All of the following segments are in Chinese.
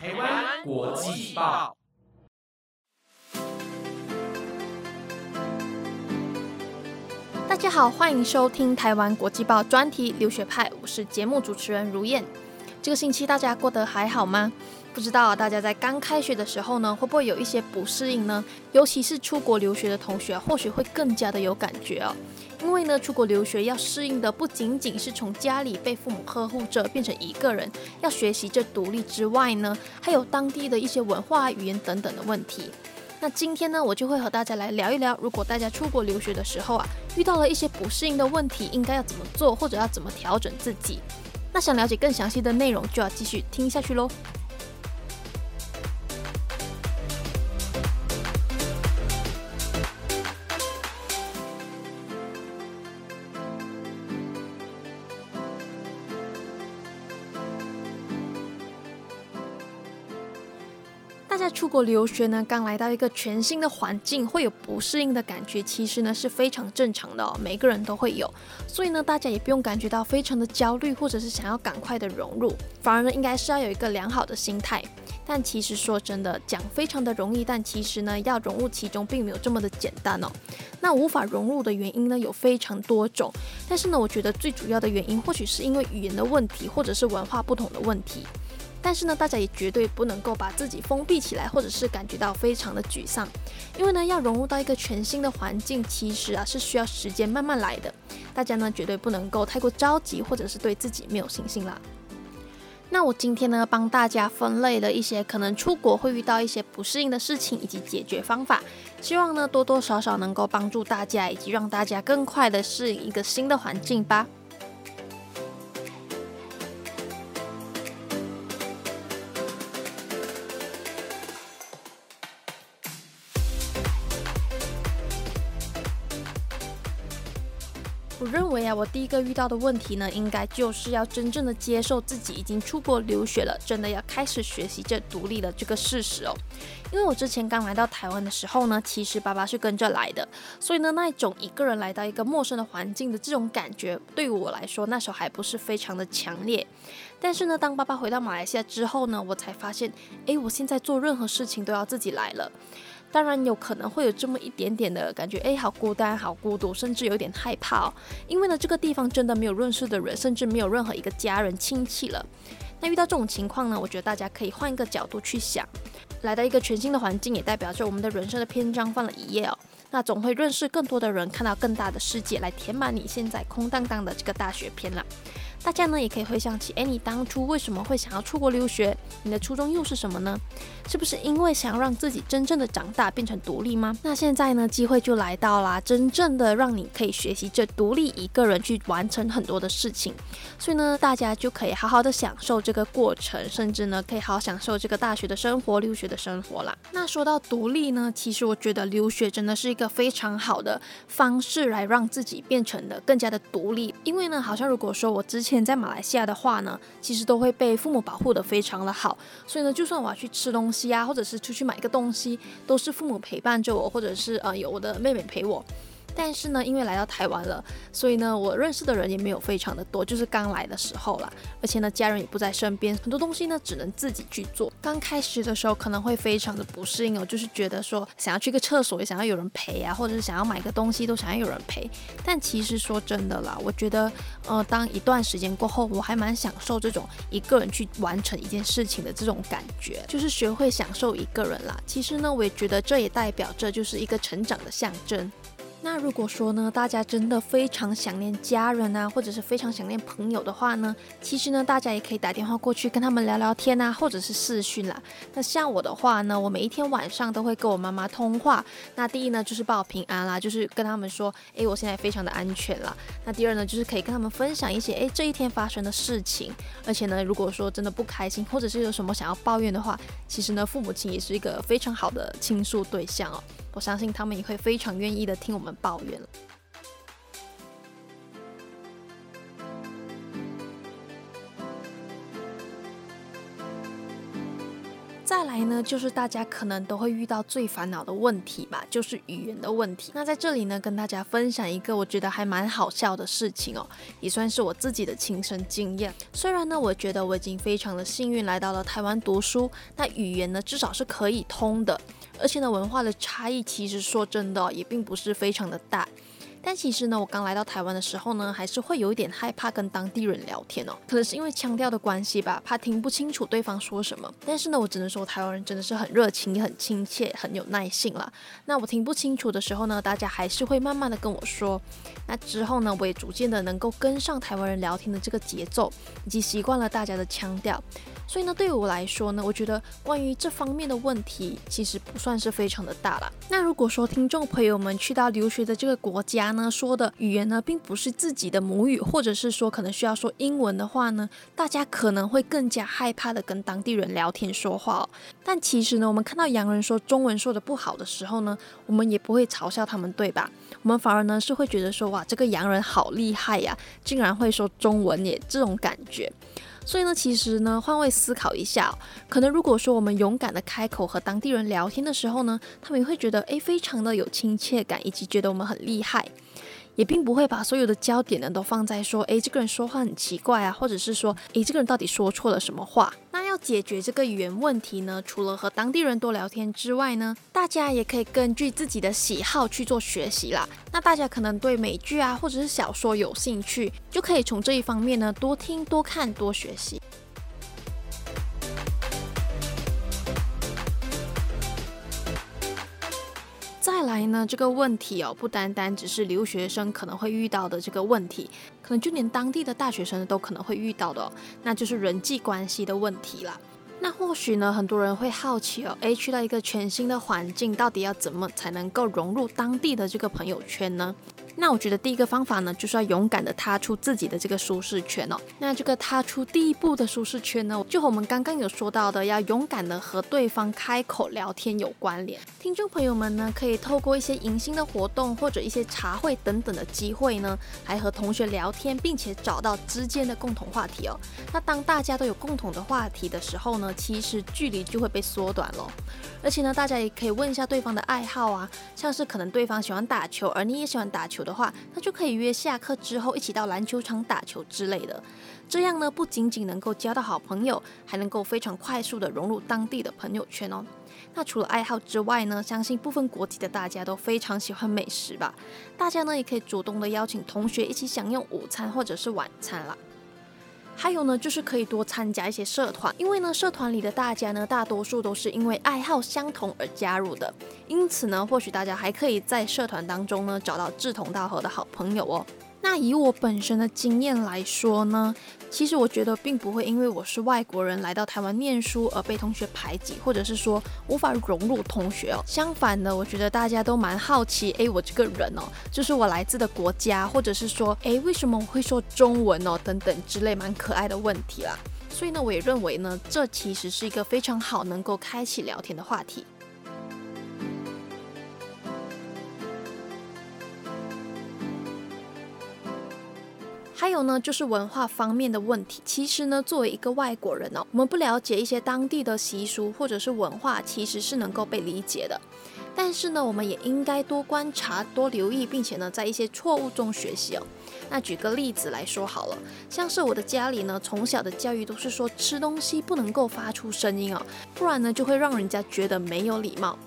台湾国际报大家好，欢迎收听台湾国际报专题留学派，我是节目主持人如燕。这个星期大家过得还好吗？不知道大家在刚开学的时候呢，会不会有一些不适应呢？尤其是出国留学的同学，或许会更加的有感觉哦。因为呢，出国留学要适应的不仅仅是从家里被父母呵护着变成一个人，要学习这独立之外呢，还有当地的一些文化、语言等等的问题。那今天呢，我就会和大家来聊一聊，如果大家出国留学的时候啊，遇到了一些不适应的问题，应该要怎么做，或者要怎么调整自己。那想了解更详细的内容，就要继续听下去喽。大家出国留学呢，刚来到一个全新的环境，会有不适应的感觉，其实呢是非常正常的哦，每个人都会有，所以呢，大家也不用感觉到非常的焦虑，或者是想要赶快的融入，反而呢，应该是要有一个良好的心态。但其实说真的，讲非常的容易，但其实呢，要融入其中并没有这么的简单哦。那无法融入的原因呢，有非常多种，但是呢，我觉得最主要的原因，或许是因为语言的问题，或者是文化不同的问题。但是呢，大家也绝对不能够把自己封闭起来，或者是感觉到非常的沮丧，因为呢，要融入到一个全新的环境，其实啊是需要时间慢慢来的。大家呢，绝对不能够太过着急，或者是对自己没有信心啦。那我今天呢，帮大家分类了一些可能出国会遇到一些不适应的事情以及解决方法，希望呢多多少少能够帮助大家，以及让大家更快的适应一个新的环境吧。我第一个遇到的问题呢，应该就是要真正的接受自己已经出国留学了，真的要开始学习这独立的这个事实哦。因为我之前刚来到台湾的时候呢，其实爸爸是跟着来的，所以呢，那一种一个人来到一个陌生的环境的这种感觉，对我来说那时候还不是非常的强烈。但是呢，当爸爸回到马来西亚之后呢，我才发现，诶，我现在做任何事情都要自己来了。当然有可能会有这么一点点的感觉，哎，好孤单，好孤独，甚至有点害怕哦。因为呢，这个地方真的没有认识的人，甚至没有任何一个家人亲戚了。那遇到这种情况呢，我觉得大家可以换一个角度去想，来到一个全新的环境，也代表着我们的人生的篇章翻了一页哦。那总会认识更多的人，看到更大的世界，来填满你现在空荡荡的这个大学篇了。大家呢也可以回想起，哎，你当初为什么会想要出国留学？你的初衷又是什么呢？是不是因为想要让自己真正的长大，变成独立吗？那现在呢，机会就来到啦，真正的让你可以学习这独立一个人去完成很多的事情。所以呢，大家就可以好好的享受这个过程，甚至呢，可以好好享受这个大学的生活、留学的生活啦。那说到独立呢，其实我觉得留学真的是一个非常好的方式，来让自己变成的更加的独立。因为呢，好像如果说我之前前在马来西亚的话呢，其实都会被父母保护的非常的好，所以呢，就算我要去吃东西啊，或者是出去买一个东西，都是父母陪伴着我，或者是呃有我的妹妹陪我。但是呢，因为来到台湾了，所以呢，我认识的人也没有非常的多，就是刚来的时候啦，而且呢，家人也不在身边，很多东西呢只能自己去做。刚开始的时候可能会非常的不适应哦，就是觉得说想要去个厕所也想要有人陪啊，或者是想要买个东西都想要有人陪。但其实说真的啦，我觉得呃，当一段时间过后，我还蛮享受这种一个人去完成一件事情的这种感觉，就是学会享受一个人啦。其实呢，我也觉得这也代表着就是一个成长的象征。那如果说呢，大家真的非常想念家人啊，或者是非常想念朋友的话呢，其实呢，大家也可以打电话过去跟他们聊聊天啊，或者是视讯啦。那像我的话呢，我每一天晚上都会跟我妈妈通话。那第一呢，就是报平安啦，就是跟他们说，诶，我现在非常的安全啦。那第二呢，就是可以跟他们分享一些，诶，这一天发生的事情。而且呢，如果说真的不开心，或者是有什么想要抱怨的话，其实呢，父母亲也是一个非常好的倾诉对象哦。我相信他们也会非常愿意的听我们抱怨。再来呢，就是大家可能都会遇到最烦恼的问题吧，就是语言的问题。那在这里呢，跟大家分享一个我觉得还蛮好笑的事情哦，也算是我自己的亲身经验。虽然呢，我觉得我已经非常的幸运来到了台湾读书，那语言呢至少是可以通的，而且呢，文化的差异其实说真的也并不是非常的大。但其实呢，我刚来到台湾的时候呢，还是会有一点害怕跟当地人聊天哦，可能是因为腔调的关系吧，怕听不清楚对方说什么。但是呢，我只能说台湾人真的是很热情、也很亲切、很有耐性了。那我听不清楚的时候呢，大家还是会慢慢的跟我说。那之后呢，我也逐渐的能够跟上台湾人聊天的这个节奏，以及习惯了大家的腔调。所以呢，对于我来说呢，我觉得关于这方面的问题，其实不算是非常的大了。那如果说听众朋友们去到留学的这个国家呢，说的语言呢，并不是自己的母语，或者是说可能需要说英文的话呢，大家可能会更加害怕的跟当地人聊天说话。但其实呢，我们看到洋人说中文说的不好的时候呢，我们也不会嘲笑他们，对吧？我们反而呢是会觉得说，哇，这个洋人好厉害呀，竟然会说中文耶，这种感觉。所以呢，其实呢，换位思考一下，可能如果说我们勇敢的开口和当地人聊天的时候呢，他们也会觉得诶，非常的有亲切感，以及觉得我们很厉害。也并不会把所有的焦点呢都放在说，诶，这个人说话很奇怪啊，或者是说，诶，这个人到底说错了什么话？要解决这个语言问题呢，除了和当地人多聊天之外呢，大家也可以根据自己的喜好去做学习啦。那大家可能对美剧啊或者是小说有兴趣，就可以从这一方面呢多听、多看、多学习。来呢，这个问题哦，不单单只是留学生可能会遇到的这个问题，可能就连当地的大学生都可能会遇到的，那就是人际关系的问题了。那或许呢，很多人会好奇哦，诶，去到一个全新的环境，到底要怎么才能够融入当地的这个朋友圈呢？那我觉得第一个方法呢，就是要勇敢的踏出自己的这个舒适圈哦。那这个踏出第一步的舒适圈呢，就和我们刚刚有说到的，要勇敢的和对方开口聊天有关联。听众朋友们呢，可以透过一些迎新的活动或者一些茶会等等的机会呢，来和同学聊天，并且找到之间的共同话题哦。那当大家都有共同的话题的时候呢，其实距离就会被缩短了。而且呢，大家也可以问一下对方的爱好啊，像是可能对方喜欢打球，而你也喜欢打球。的话，那就可以约下课之后一起到篮球场打球之类的。这样呢，不仅仅能够交到好朋友，还能够非常快速的融入当地的朋友圈哦。那除了爱好之外呢，相信部分国籍的大家都非常喜欢美食吧。大家呢也可以主动的邀请同学一起享用午餐或者是晚餐啦。还有呢，就是可以多参加一些社团，因为呢，社团里的大家呢，大多数都是因为爱好相同而加入的，因此呢，或许大家还可以在社团当中呢，找到志同道合的好朋友哦。那以我本身的经验来说呢，其实我觉得并不会因为我是外国人来到台湾念书而被同学排挤，或者是说无法融入同学哦。相反的，我觉得大家都蛮好奇，诶，我这个人哦，就是我来自的国家，或者是说，诶，为什么我会说中文哦，等等之类蛮可爱的问题啦。所以呢，我也认为呢，这其实是一个非常好能够开启聊天的话题。还有呢，就是文化方面的问题。其实呢，作为一个外国人哦，我们不了解一些当地的习俗或者是文化，其实是能够被理解的。但是呢，我们也应该多观察、多留意，并且呢，在一些错误中学习哦。那举个例子来说好了，像是我的家里呢，从小的教育都是说吃东西不能够发出声音哦，不然呢就会让人家觉得没有礼貌。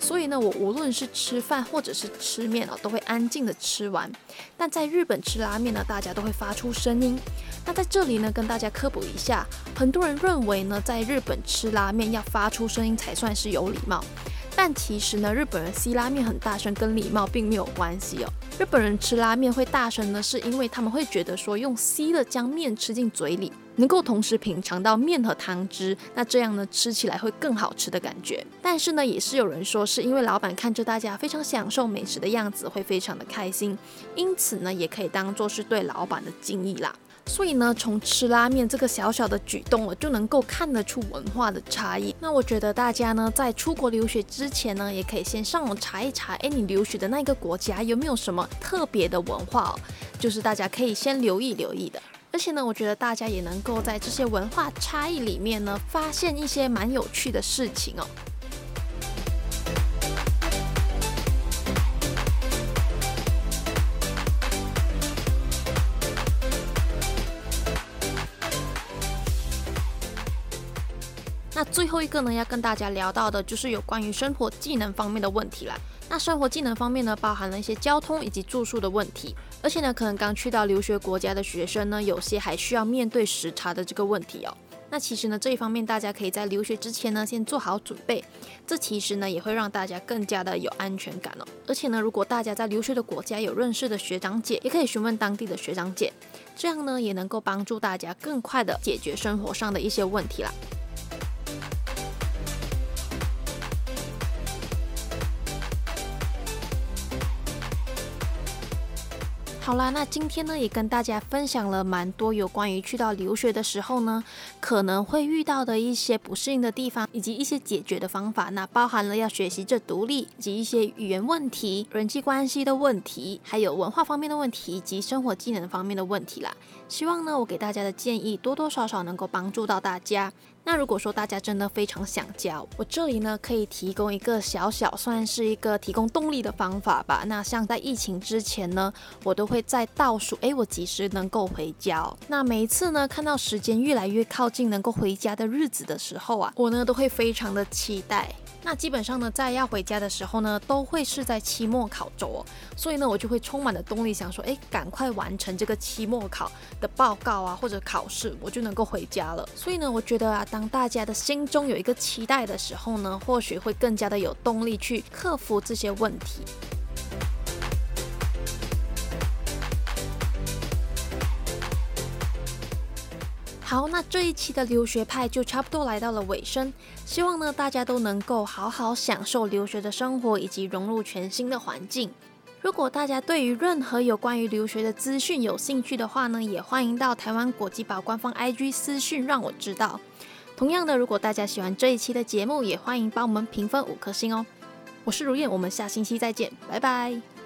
所以呢，我无论是吃饭或者是吃面啊，都会安静的吃完。但在日本吃拉面呢，大家都会发出声音。那在这里呢，跟大家科普一下，很多人认为呢，在日本吃拉面要发出声音才算是有礼貌。但其实呢，日本人吸拉面很大声，跟礼貌并没有关系哦。日本人吃拉面会大声呢，是因为他们会觉得说，用吸的将面吃进嘴里。能够同时品尝到面和汤汁，那这样呢吃起来会更好吃的感觉。但是呢，也是有人说是因为老板看着大家非常享受美食的样子，会非常的开心，因此呢，也可以当做是对老板的敬意啦。所以呢，从吃拉面这个小小的举动我，就能够看得出文化的差异。那我觉得大家呢，在出国留学之前呢，也可以先上网查一查，哎，你留学的那个国家有没有什么特别的文化哦？就是大家可以先留意留意的。而且呢，我觉得大家也能够在这些文化差异里面呢，发现一些蛮有趣的事情哦。那最后一个呢，要跟大家聊到的就是有关于生活技能方面的问题啦。那生活技能方面呢，包含了一些交通以及住宿的问题，而且呢，可能刚去到留学国家的学生呢，有些还需要面对时差的这个问题哦。那其实呢，这一方面大家可以在留学之前呢，先做好准备，这其实呢，也会让大家更加的有安全感哦。而且呢，如果大家在留学的国家有认识的学长姐，也可以询问当地的学长姐，这样呢，也能够帮助大家更快的解决生活上的一些问题啦。好啦，那今天呢也跟大家分享了蛮多有关于去到留学的时候呢，可能会遇到的一些不适应的地方，以及一些解决的方法。那包含了要学习这独立，及一些语言问题、人际关系的问题，还有文化方面的问题，以及生活技能方面的问题啦。希望呢我给大家的建议多多少少能够帮助到大家。那如果说大家真的非常想教，我这里呢可以提供一个小小算是一个提供动力的方法吧。那像在疫情之前呢，我都会在倒数，诶，我几时能够回家？那每一次呢看到时间越来越靠近能够回家的日子的时候啊，我呢都会非常的期待。那基本上呢，在要回家的时候呢，都会是在期末考周哦，所以呢，我就会充满了动力，想说，哎，赶快完成这个期末考的报告啊，或者考试，我就能够回家了。所以呢，我觉得啊，当大家的心中有一个期待的时候呢，或许会更加的有动力去克服这些问题。好，那这一期的留学派就差不多来到了尾声。希望呢，大家都能够好好享受留学的生活，以及融入全新的环境。如果大家对于任何有关于留学的资讯有兴趣的话呢，也欢迎到台湾国际宝官方 IG 私讯让我知道。同样的，如果大家喜欢这一期的节目，也欢迎帮我们评分五颗星哦。我是如燕，我们下星期再见，拜拜。